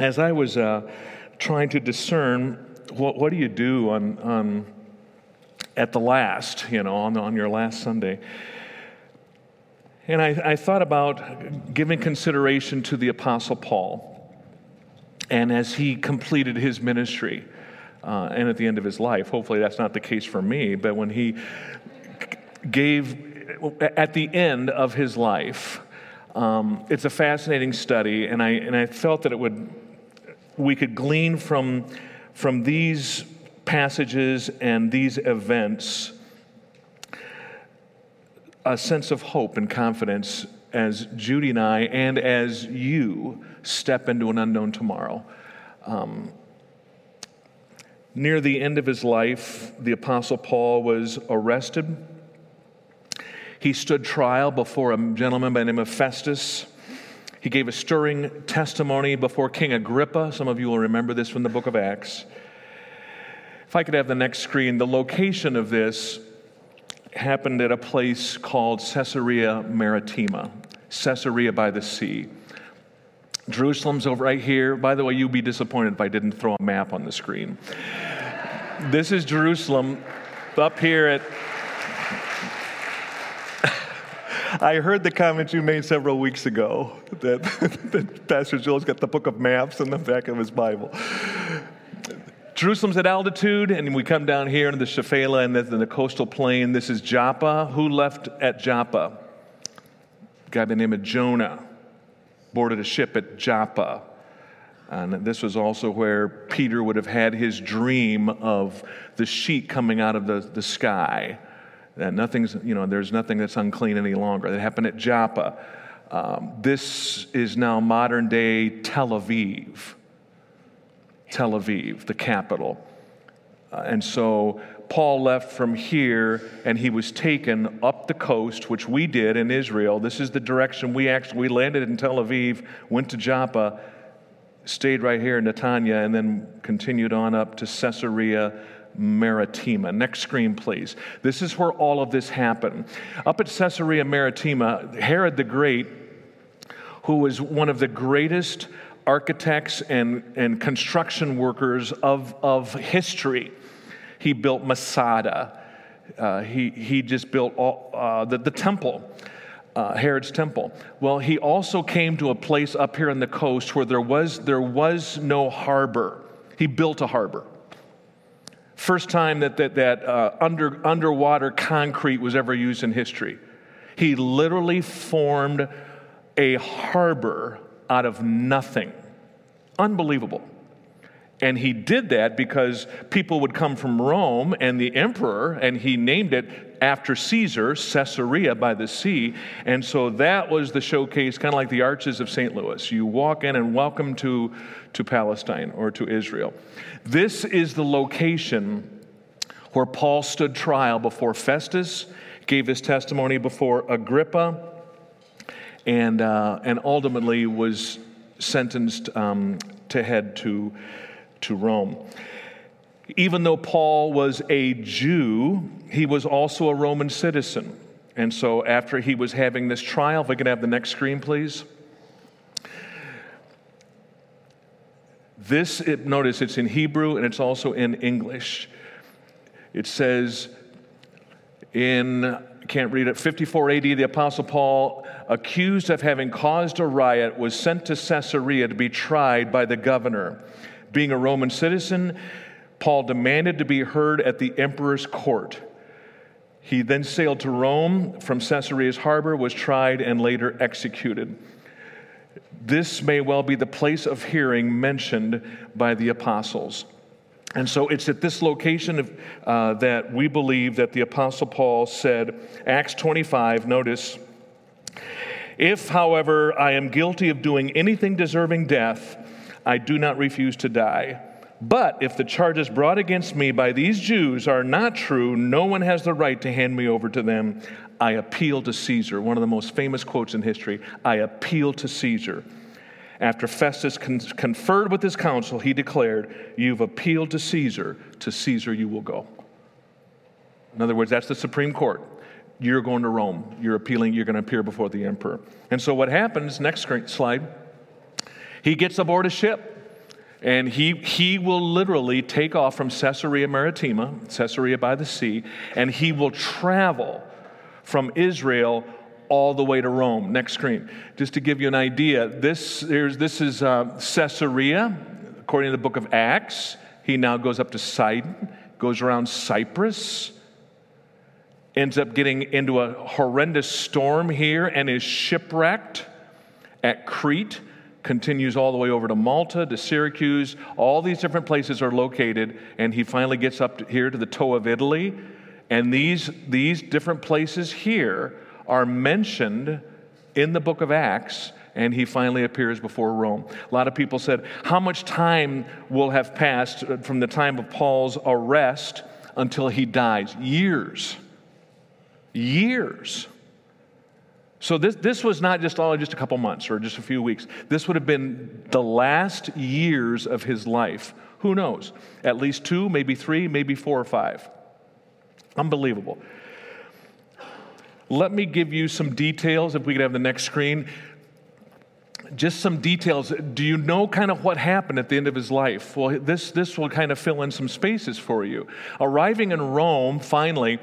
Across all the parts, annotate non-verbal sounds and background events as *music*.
as I was uh, trying to discern what, what do you do on, on at the last, you know, on, on your last Sunday. And I, I thought about giving consideration to the Apostle Paul. And as he completed his ministry, uh, and at the end of his life, hopefully that's not the case for me, but when he gave, at the end of his life, um, it's a fascinating study, and I, and I felt that it would, we could glean from, from these passages and these events a sense of hope and confidence as Judy and I, and as you step into an unknown tomorrow. Um, near the end of his life, the Apostle Paul was arrested. He stood trial before a gentleman by the name of Festus. He gave a stirring testimony before King Agrippa. Some of you will remember this from the book of Acts. If I could have the next screen, the location of this happened at a place called Caesarea Maritima, Caesarea by the sea. Jerusalem's over right here. By the way, you'd be disappointed if I didn't throw a map on the screen. this is Jerusalem up here at. I heard the comment you made several weeks ago *laughs* that, that Pastor Joel's got the book of maps in the back of his Bible. Jerusalem's at altitude, and we come down here into the Shephelah and then the coastal plain. This is Joppa. Who left at Joppa? A guy by the name of Jonah boarded a ship at Joppa. And this was also where Peter would have had his dream of the sheet coming out of the, the sky. That nothing's, you know, there's nothing that's unclean any longer. That happened at Joppa. Um, this is now modern day Tel Aviv. Tel Aviv, the capital. Uh, and so Paul left from here and he was taken up the coast, which we did in Israel. This is the direction we actually we landed in Tel Aviv, went to Joppa, stayed right here in Netanya, and then continued on up to Caesarea Maritima. Next screen, please. This is where all of this happened. Up at Caesarea Maritima, Herod the Great, who was one of the greatest architects and, and construction workers of, of history. He built Masada. Uh, he, he just built all, uh, the, the temple, uh, Herod's temple. Well, he also came to a place up here on the coast where there was, there was no harbor. He built a harbor. First time that, that, that uh, under, underwater concrete was ever used in history. He literally formed a harbor out of nothing. Unbelievable. And he did that because people would come from Rome and the emperor, and he named it after Caesar, Caesarea by the sea. And so that was the showcase, kind of like the arches of St. Louis. You walk in and welcome to, to Palestine or to Israel. This is the location where Paul stood trial before Festus, gave his testimony before Agrippa, and, uh, and ultimately was sentenced um, to head to, to Rome. Even though Paul was a Jew, he was also a Roman citizen. And so, after he was having this trial, if I could have the next screen, please. This, it, notice it's in Hebrew and it's also in English. It says in, can't read it, 54 AD, the Apostle Paul accused of having caused a riot, was sent to Caesarea to be tried by the governor. Being a Roman citizen, Paul demanded to be heard at the emperor's court. He then sailed to Rome from Caesarea's harbor, was tried, and later executed. This may well be the place of hearing mentioned by the apostles. And so it's at this location of, uh, that we believe that the Apostle Paul said, Acts 25, notice, if, however, I am guilty of doing anything deserving death, I do not refuse to die. But if the charges brought against me by these Jews are not true, no one has the right to hand me over to them. I appeal to Caesar. One of the most famous quotes in history I appeal to Caesar. After Festus con- conferred with his council, he declared, You've appealed to Caesar, to Caesar you will go. In other words, that's the Supreme Court you're going to Rome. You're appealing, you're going to appear before the emperor. And so what happens, next slide, he gets aboard a ship. And he, he will literally take off from Caesarea Maritima, Caesarea by the sea, and he will travel from Israel all the way to Rome. Next screen. Just to give you an idea, this, this is uh, Caesarea, according to the book of Acts. He now goes up to Sidon, goes around Cyprus, ends up getting into a horrendous storm here, and is shipwrecked at Crete continues all the way over to Malta, to Syracuse. All these different places are located, and he finally gets up to here to the toe of Italy. And these, these different places here are mentioned in the book of Acts, and he finally appears before Rome. A lot of people said, How much time will have passed uh, from the time of Paul's arrest until he dies? Years. Years. So this, this was not just, oh, just a couple months or just a few weeks. This would have been the last years of his life. Who knows? At least two, maybe three, maybe four or five. Unbelievable. Let me give you some details, if we could have the next screen. Just some details. Do you know kind of what happened at the end of his life? Well, this, this will kind of fill in some spaces for you. Arriving in Rome, finally,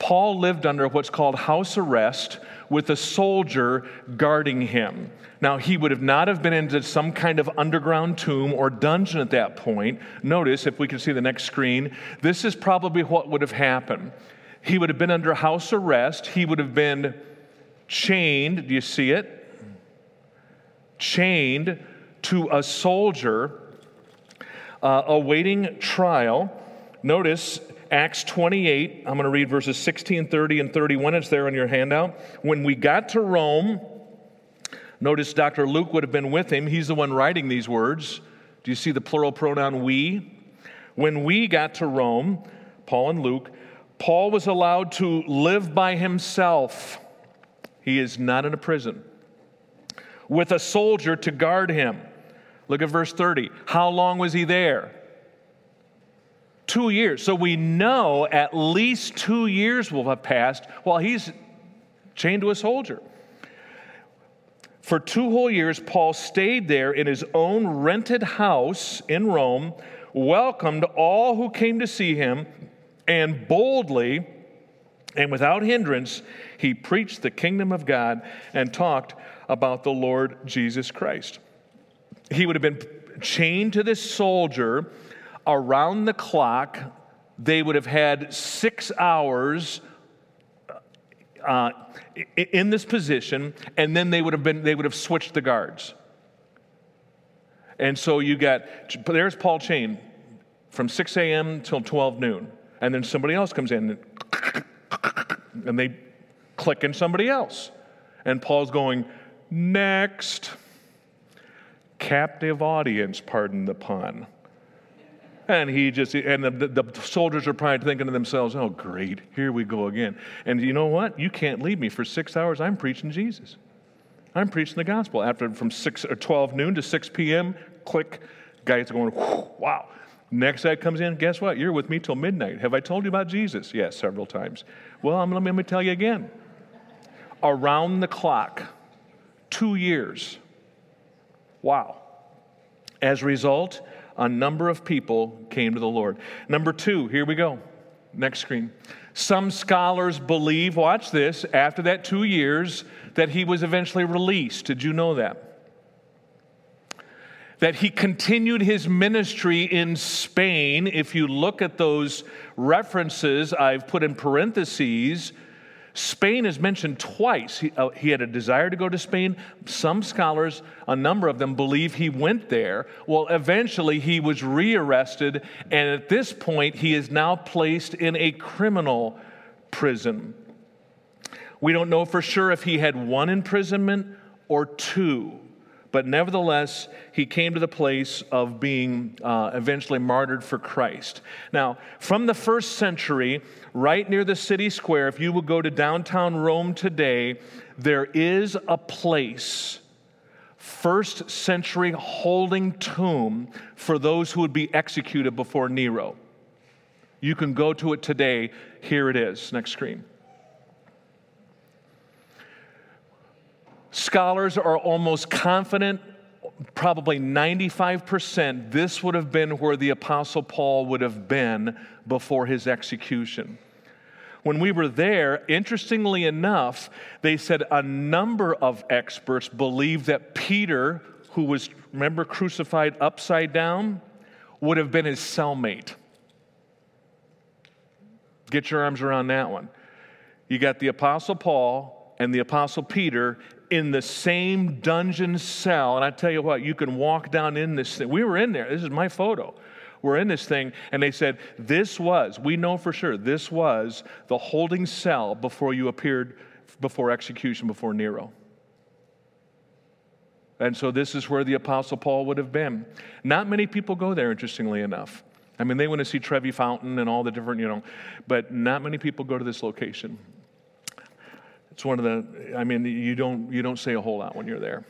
Paul lived under what's called house arrest with a soldier guarding him. Now, he would have not have been into some kind of underground tomb or dungeon at that point. Notice, if we can see the next screen, this is probably what would have happened. He would have been under house arrest. He would have been chained. Do you see it? Chained to a soldier uh, awaiting trial. Notice Acts 28, I'm going to read verses 16, 30, and 31. It's there on your handout. When we got to Rome, notice Dr. Luke would have been with him. He's the one writing these words. Do you see the plural pronoun we? When we got to Rome, Paul and Luke, Paul was allowed to live by himself. He is not in a prison. With a soldier to guard him. Look at verse 30. How long was he there? Two years. So we know at least two years will have passed while he's chained to a soldier. For two whole years, Paul stayed there in his own rented house in Rome, welcomed all who came to see him, and boldly and without hindrance, he preached the kingdom of God and talked about the Lord Jesus Christ. He would have been chained to this soldier around the clock, they would have had six hours uh, in this position, and then they would have been they would have switched the guards. And so you got there's Paul Chain from 6 a.m. till 12 noon, and then somebody else comes in, and they click in somebody else, and Paul's going next. Captive audience, pardon the pun. And he just, and the, the, soldiers are probably thinking to themselves, oh, great, here we go again. And you know what? You can't leave me for six hours. I'm preaching Jesus. I'm preaching the gospel. After from 6 or 12 noon to 6 p.m., click, guy's going, wow. Next guy comes in, guess what? You're with me till midnight. Have I told you about Jesus? Yes, several times. Well, I'm, let me tell you again. Around the clock, two years. Wow. As a result, a number of people came to the Lord. Number two, here we go. Next screen. Some scholars believe, watch this, after that two years, that he was eventually released. Did you know that? That he continued his ministry in Spain. If you look at those references I've put in parentheses, Spain is mentioned twice. He, uh, he, had a desire to go to Spain. Some scholars, a number of them, believe he went there. Well, eventually he was rearrested, and at this point, he is now placed in a criminal prison. We don't know for sure if he had one imprisonment or two. But nevertheless, he came to the place of being uh, eventually martyred for Christ. Now, from the first century, right near the city square, if you would go to downtown Rome today, there is a place, first century holding tomb for those who would be executed before Nero. You can go to it today. Here it is. Next screen. Scholars are almost confident, probably 95%, this would have been where the Apostle Paul would have been before his execution. When we were there, interestingly enough, they said a number of experts believe that Peter, who was, remember, crucified upside down, would have been his cellmate. Get your arms around that one. You got the Apostle Paul and the Apostle Peter in the same dungeon cell. And I tell you what, you can walk down in this thing. We were in there. This is my photo. We're in this thing, and they said, This was, we know for sure, this was the holding cell before you appeared before execution, before Nero. And so this is where the Apostle Paul would have been. Not many people go there, interestingly enough. I mean, they want to see Trevi Fountain and all the different, you know, but not many people go to this location. It's one of the, I mean, you don't, you don't say a whole lot when you're there.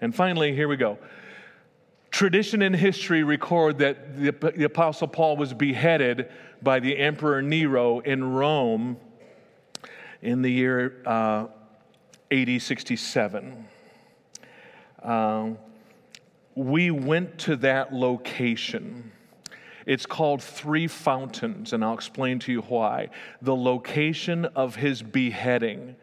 And finally, here we go. Tradition and history record that the, the Apostle Paul was beheaded by the Emperor Nero in Rome in the year uh, AD 67. Uh, we went to that location. It's called Three Fountains, and I'll explain to you why. The location of his beheading.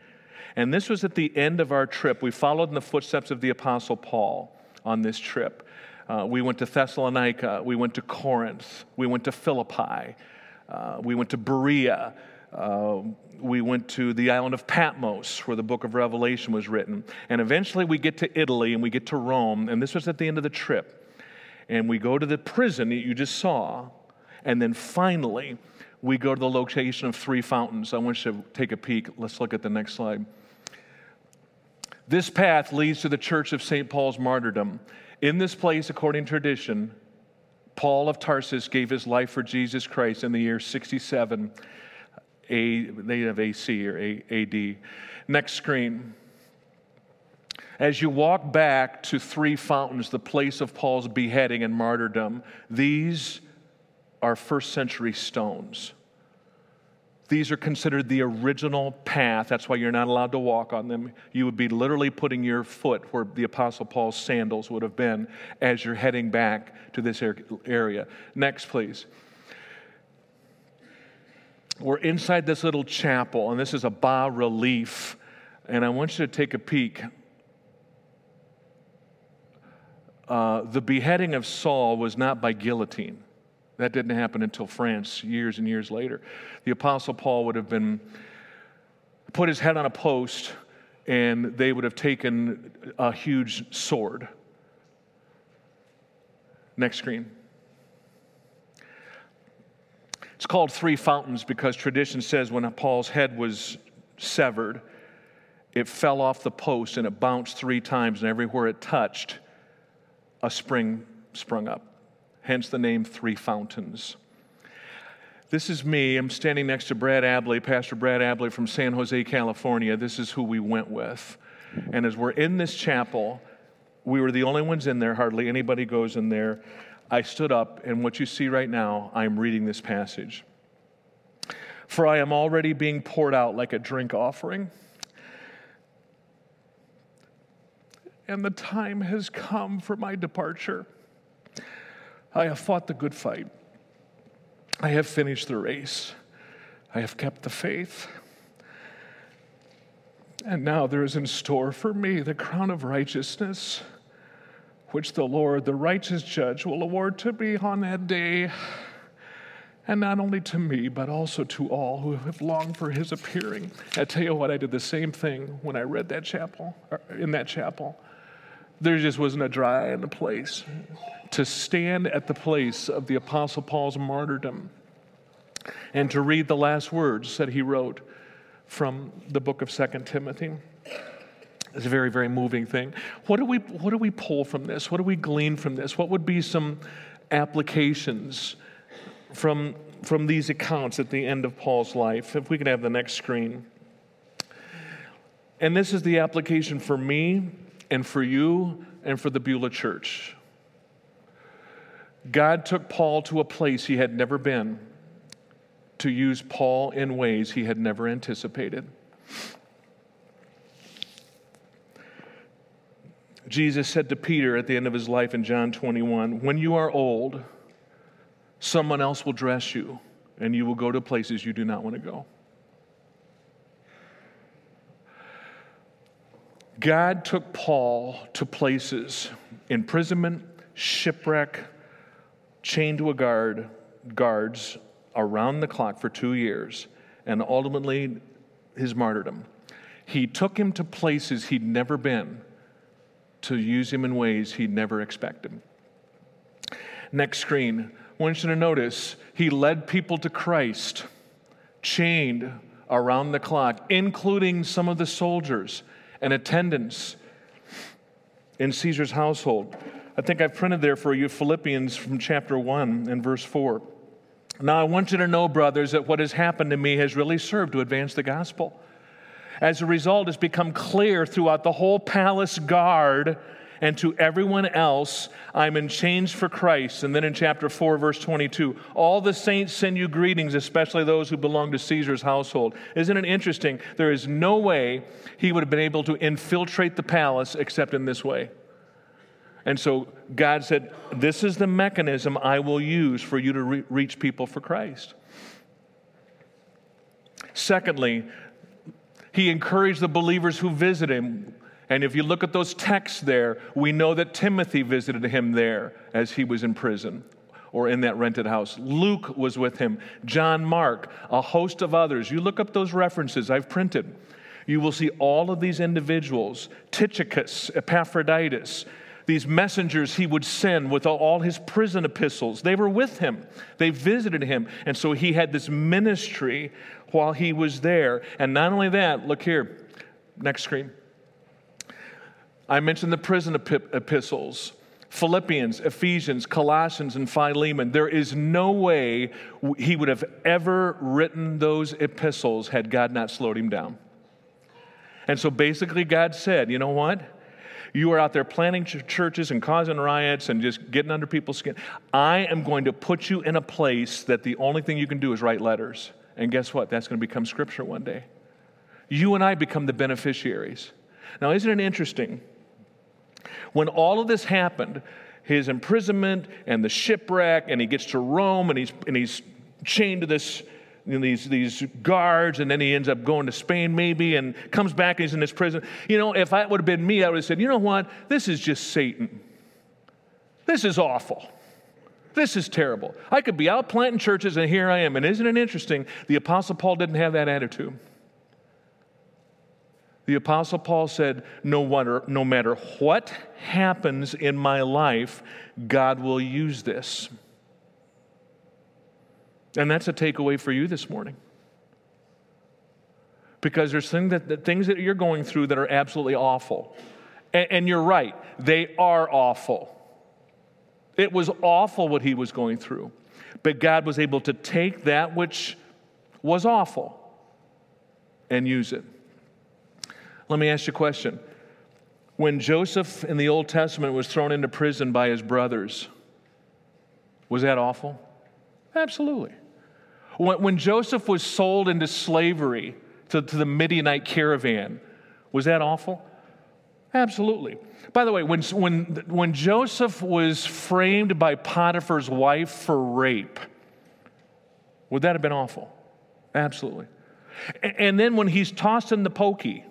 And this was at the end of our trip. We followed in the footsteps of the Apostle Paul on this trip. Uh, we went to Thessalonica, we went to Corinth, we went to Philippi, uh, we went to Berea, uh, we went to the island of Patmos, where the book of Revelation was written. And eventually we get to Italy and we get to Rome, and this was at the end of the trip. And we go to the prison that you just saw, and then finally we go to the location of three fountains. I want you to take a peek. Let's look at the next slide. This path leads to the church of St. Paul's martyrdom. In this place, according to tradition, Paul of Tarsus gave his life for Jesus Christ in the year 67 A, they have AC or A, AD. Next screen. As you walk back to Three Fountains, the place of Paul's beheading and martyrdom, these are first century stones. These are considered the original path. That's why you're not allowed to walk on them. You would be literally putting your foot where the Apostle Paul's sandals would have been as you're heading back to this area. Next, please. We're inside this little chapel, and this is a bas relief. And I want you to take a peek. Uh, the beheading of Saul was not by guillotine. That didn't happen until France, years and years later. The Apostle Paul would have been put his head on a post, and they would have taken a huge sword. Next screen. It's called Three Fountains because tradition says when Paul's head was severed, it fell off the post and it bounced three times, and everywhere it touched, a spring sprung up hence the name Three Fountains. This is me. I'm standing next to Brad Abley, Pastor Brad Abley from San Jose, California. This is who we went with. And as we're in this chapel, we were the only ones in there, hardly anybody goes in there. I stood up, and what you see right now, I'm reading this passage. For I am already being poured out like a drink offering. And the time has come for my departure. I have fought the good fight. I have finished the race. I have kept the faith. And now there is in store for me the crown of righteousness, which the Lord, the righteous judge, will award to me on that day. And not only to me, but also to all who have longed for his appearing. I tell you what, I did the same thing when I read that chapel, in that chapel. There just wasn't a dry in the place to stand at the place of the Apostle Paul's martyrdom and to read the last words that he wrote from the book of Second Timothy. It's a very, very moving thing. What do we, what do we pull from this? What do we glean from this? What would be some applications from, from these accounts at the end of Paul's life? If we could have the next screen. And this is the application for me and for you and for the Beulah church. God took Paul to a place he had never been to use Paul in ways he had never anticipated. Jesus said to Peter at the end of his life in John 21 When you are old, someone else will dress you, and you will go to places you do not want to go. God took Paul to places imprisonment, shipwreck, chained to a guard, guards around the clock for two years, and ultimately his martyrdom. He took him to places he'd never been to use him in ways he'd never expected. Next screen. I want you to notice he led people to Christ, chained around the clock, including some of the soldiers and attendants in Caesar's household. I think I've printed there for you Philippians from chapter 1 and verse 4. Now, I want you to know, brothers, that what has happened to me has really served to advance the gospel. As a result, it's become clear throughout the whole palace guard and to everyone else, I'm in chains for Christ. And then in chapter 4, verse 22, all the saints send you greetings, especially those who belong to Caesar's household. Isn't it interesting? There is no way he would have been able to infiltrate the palace except in this way. And so God said, This is the mechanism I will use for you to re- reach people for Christ. Secondly, he encouraged the believers who visit him and if you look at those texts there, we know that Timothy visited him there as he was in prison or in that rented house. Luke was with him, John Mark, a host of others. You look up those references I've printed. You will see all of these individuals Tychicus, Epaphroditus, these messengers he would send with all his prison epistles. They were with him, they visited him. And so he had this ministry while he was there. And not only that, look here, next screen. I mentioned the prison epistles. Philippians, Ephesians, Colossians, and Philemon. There is no way he would have ever written those epistles had God not slowed him down. And so basically, God said, you know what? You are out there planning ch- churches and causing riots and just getting under people's skin. I am going to put you in a place that the only thing you can do is write letters. And guess what? That's going to become scripture one day. You and I become the beneficiaries. Now, isn't it interesting? When all of this happened, his imprisonment and the shipwreck, and he gets to Rome and he's, and he's chained to this, you know, these, these guards, and then he ends up going to Spain maybe and comes back and he's in this prison. You know, if that would have been me, I would have said, you know what? This is just Satan. This is awful. This is terrible. I could be out planting churches, and here I am. And isn't it interesting? The Apostle Paul didn't have that attitude. The Apostle Paul said, no, wonder, no matter what happens in my life, God will use this. And that's a takeaway for you this morning. Because there's things that, that things that you're going through that are absolutely awful. And, and you're right, they are awful. It was awful what he was going through. But God was able to take that which was awful and use it. Let me ask you a question. When Joseph in the Old Testament was thrown into prison by his brothers, was that awful? Absolutely. When, Joseph was sold into slavery to, to the Midianite caravan, was that awful? Absolutely. By the way, when, when, when Joseph was framed by Potiphar's wife for rape, would that have been awful? Absolutely. And then when he's tossed in the pokey,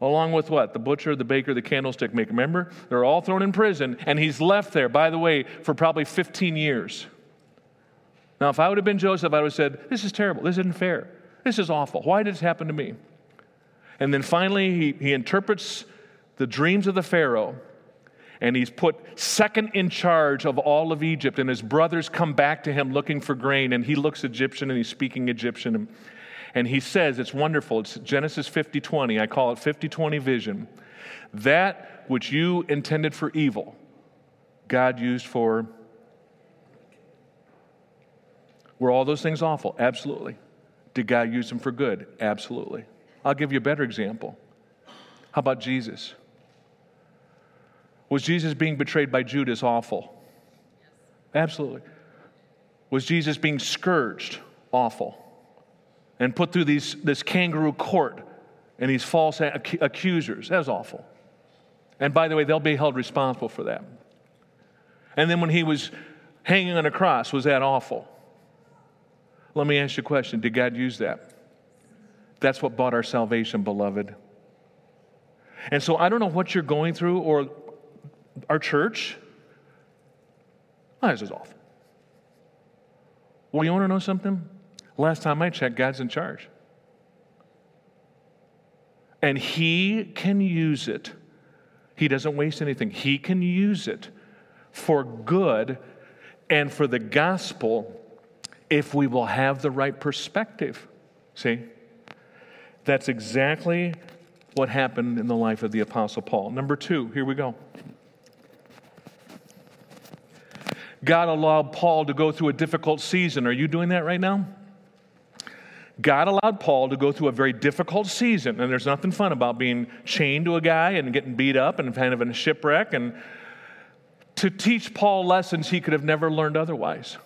Along with what? The butcher, the baker, the candlestick maker. Remember? They're all thrown in prison, and he's left there, by the way, for probably 15 years. Now, if I would have been Joseph, I would have said, This is terrible. This isn't fair. This is awful. Why did this happen to me? And then finally, he, he interprets the dreams of the Pharaoh, and he's put second in charge of all of Egypt. And his brothers come back to him looking for grain, and he looks Egyptian and he's speaking Egyptian. And he says, it's wonderful. It's Genesis 50 20. I call it 50 20 vision. That which you intended for evil, God used for. Were all those things awful? Absolutely. Did God use them for good? Absolutely. I'll give you a better example. How about Jesus? Was Jesus being betrayed by Judas awful? Absolutely. Was Jesus being scourged awful? And put through these, this kangaroo court and these false accusers. That was awful. And by the way, they'll be held responsible for that. And then when he was hanging on a cross, was that awful? Let me ask you a question Did God use that? That's what bought our salvation, beloved. And so I don't know what you're going through or our church. Oh, this is awful. Well, you want to know something? Last time I checked, God's in charge. And He can use it. He doesn't waste anything. He can use it for good and for the gospel if we will have the right perspective. See? That's exactly what happened in the life of the Apostle Paul. Number two, here we go. God allowed Paul to go through a difficult season. Are you doing that right now? God allowed Paul to go through a very difficult season, and there's nothing fun about being chained to a guy and getting beat up and kind of in a shipwreck, and to teach Paul lessons he could have never learned otherwise.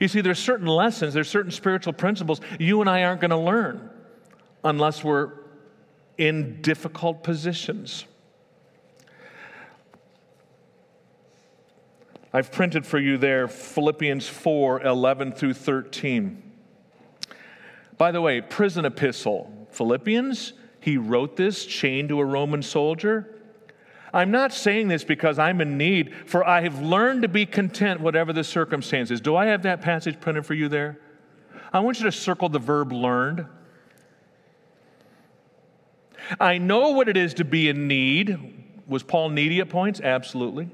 You see, there's certain lessons, there's certain spiritual principles you and I aren't going to learn unless we're in difficult positions. I've printed for you there Philippians 4 11 through 13. By the way, prison epistle, Philippians, he wrote this chained to a Roman soldier. I'm not saying this because I'm in need, for I have learned to be content whatever the circumstances. Do I have that passage printed for you there? I want you to circle the verb learned. I know what it is to be in need. Was Paul needy at points? Absolutely.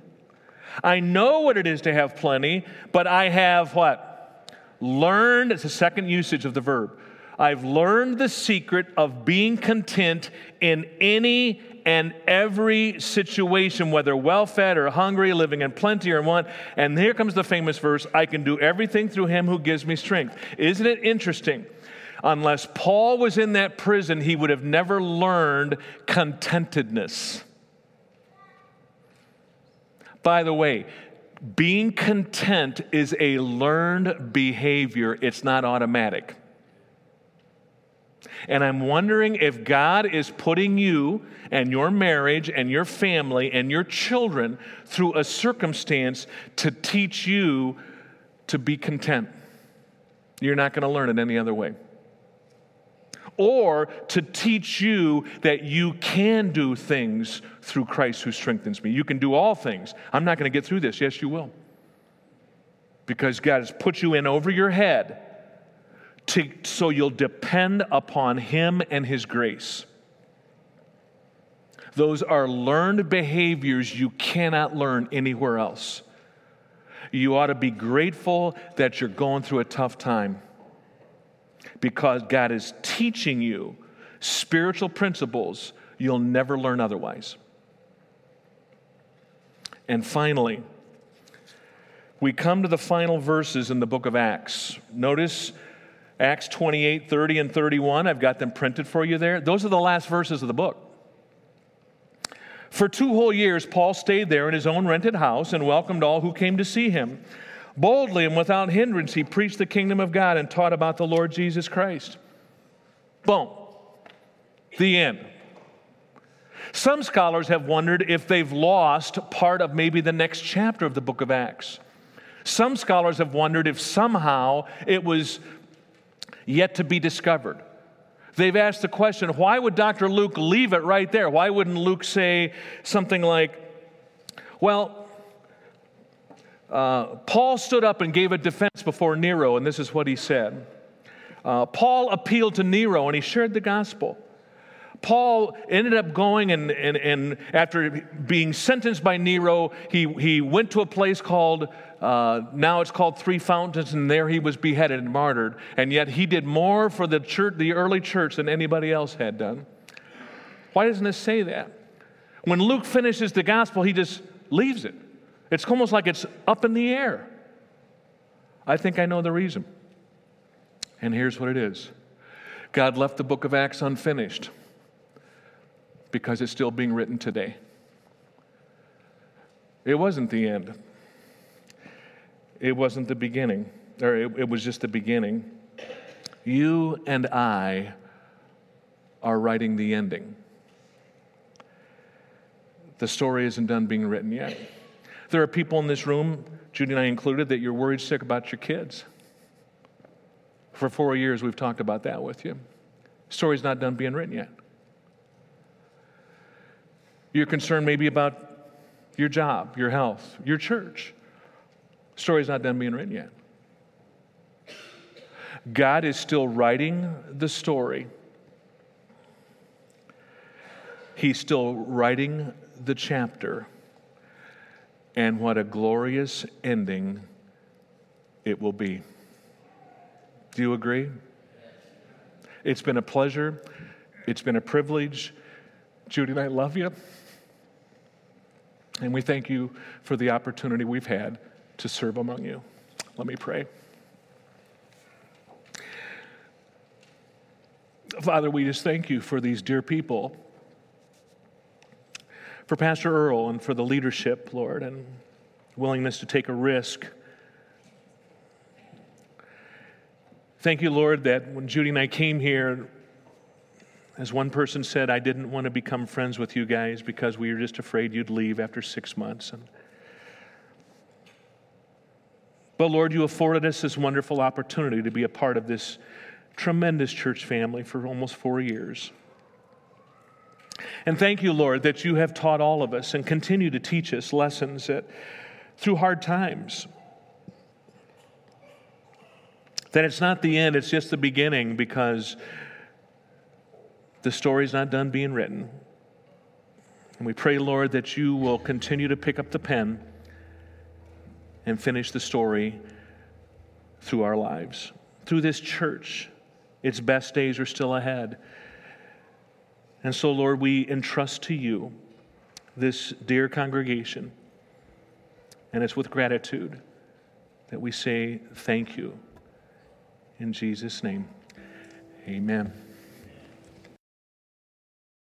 I know what it is to have plenty, but I have what? Learned, it's a second usage of the verb. I've learned the secret of being content in any and every situation, whether well fed or hungry, living in plenty or want. And here comes the famous verse I can do everything through him who gives me strength. Isn't it interesting? Unless Paul was in that prison, he would have never learned contentedness. By the way, being content is a learned behavior, it's not automatic. And I'm wondering if God is putting you and your marriage and your family and your children through a circumstance to teach you to be content. You're not going to learn it any other way or to teach you that you can do things through Christ who strengthens me. You can do all things. I'm not going to get through this. Yes, you will. Because God has put you in over your head to, so you'll depend upon Him and His grace. Those are learned behaviors you cannot learn anywhere else. You ought to be grateful that you're going through a tough time because God is teaching you spiritual principles you'll never learn otherwise. And finally, we come to the final verses in the book of Acts. Notice Acts 28, 30, and 31. I've got them printed for you there. Those are the last verses of the book. For two whole years, Paul stayed there in his own rented house and welcomed all who came to see him. Boldly and without hindrance, he preached the kingdom of God and taught about the Lord Jesus Christ. Boom. The end. Some scholars have wondered if they've lost part of maybe the next chapter of the book of Acts. Some scholars have wondered if somehow it was yet to be discovered. They've asked the question why would Dr. Luke leave it right there? Why wouldn't Luke say something like, well, uh, Paul stood up and gave a defense before Nero, and this is what he said. Uh, Paul appealed to Nero and he shared the gospel. Paul ended up going and, and, and after being sentenced by Nero, he, he went to a place called, uh, now it's called Three Fountains, and there he was beheaded and martyred. And yet he did more for the church, the early church than anybody else had done. Why doesn't it say that? When Luke finishes the gospel, he just leaves it. It's almost like it's up in the air. I think I know the reason. And here's what it is God left the book of Acts unfinished because it's still being written today. It wasn't the end, it wasn't the beginning, or it, it was just the beginning. You and I are writing the ending. The story isn't done being written yet. There are people in this room, Judy and I included, that you're worried sick about your kids. For four years, we've talked about that with you. Story's not done being written yet. You're concerned maybe about your job, your health, your church. Story's not done being written yet. God is still writing the story. He's still writing the chapter. And what a glorious ending it will be. Do you agree? It's been a pleasure. It's been a privilege. Judy and I love you. And we thank you for the opportunity we've had to serve among you. Let me pray. Father, we just thank you for these dear people, for Pastor Earl, and for the leadership, Lord, and willingness to take a risk. Thank you, Lord, that when Judy and I came here, as one person said, I didn't want to become friends with you guys because we were just afraid you'd leave after six months. And, but Lord, you afforded us this wonderful opportunity to be a part of this tremendous church family for almost four years. And thank you, Lord, that you have taught all of us and continue to teach us lessons that through hard times. That it's not the end, it's just the beginning because the story's not done being written. And we pray, Lord, that you will continue to pick up the pen and finish the story through our lives, through this church. Its best days are still ahead. And so, Lord, we entrust to you this dear congregation. And it's with gratitude that we say thank you. In Jesus' name, amen.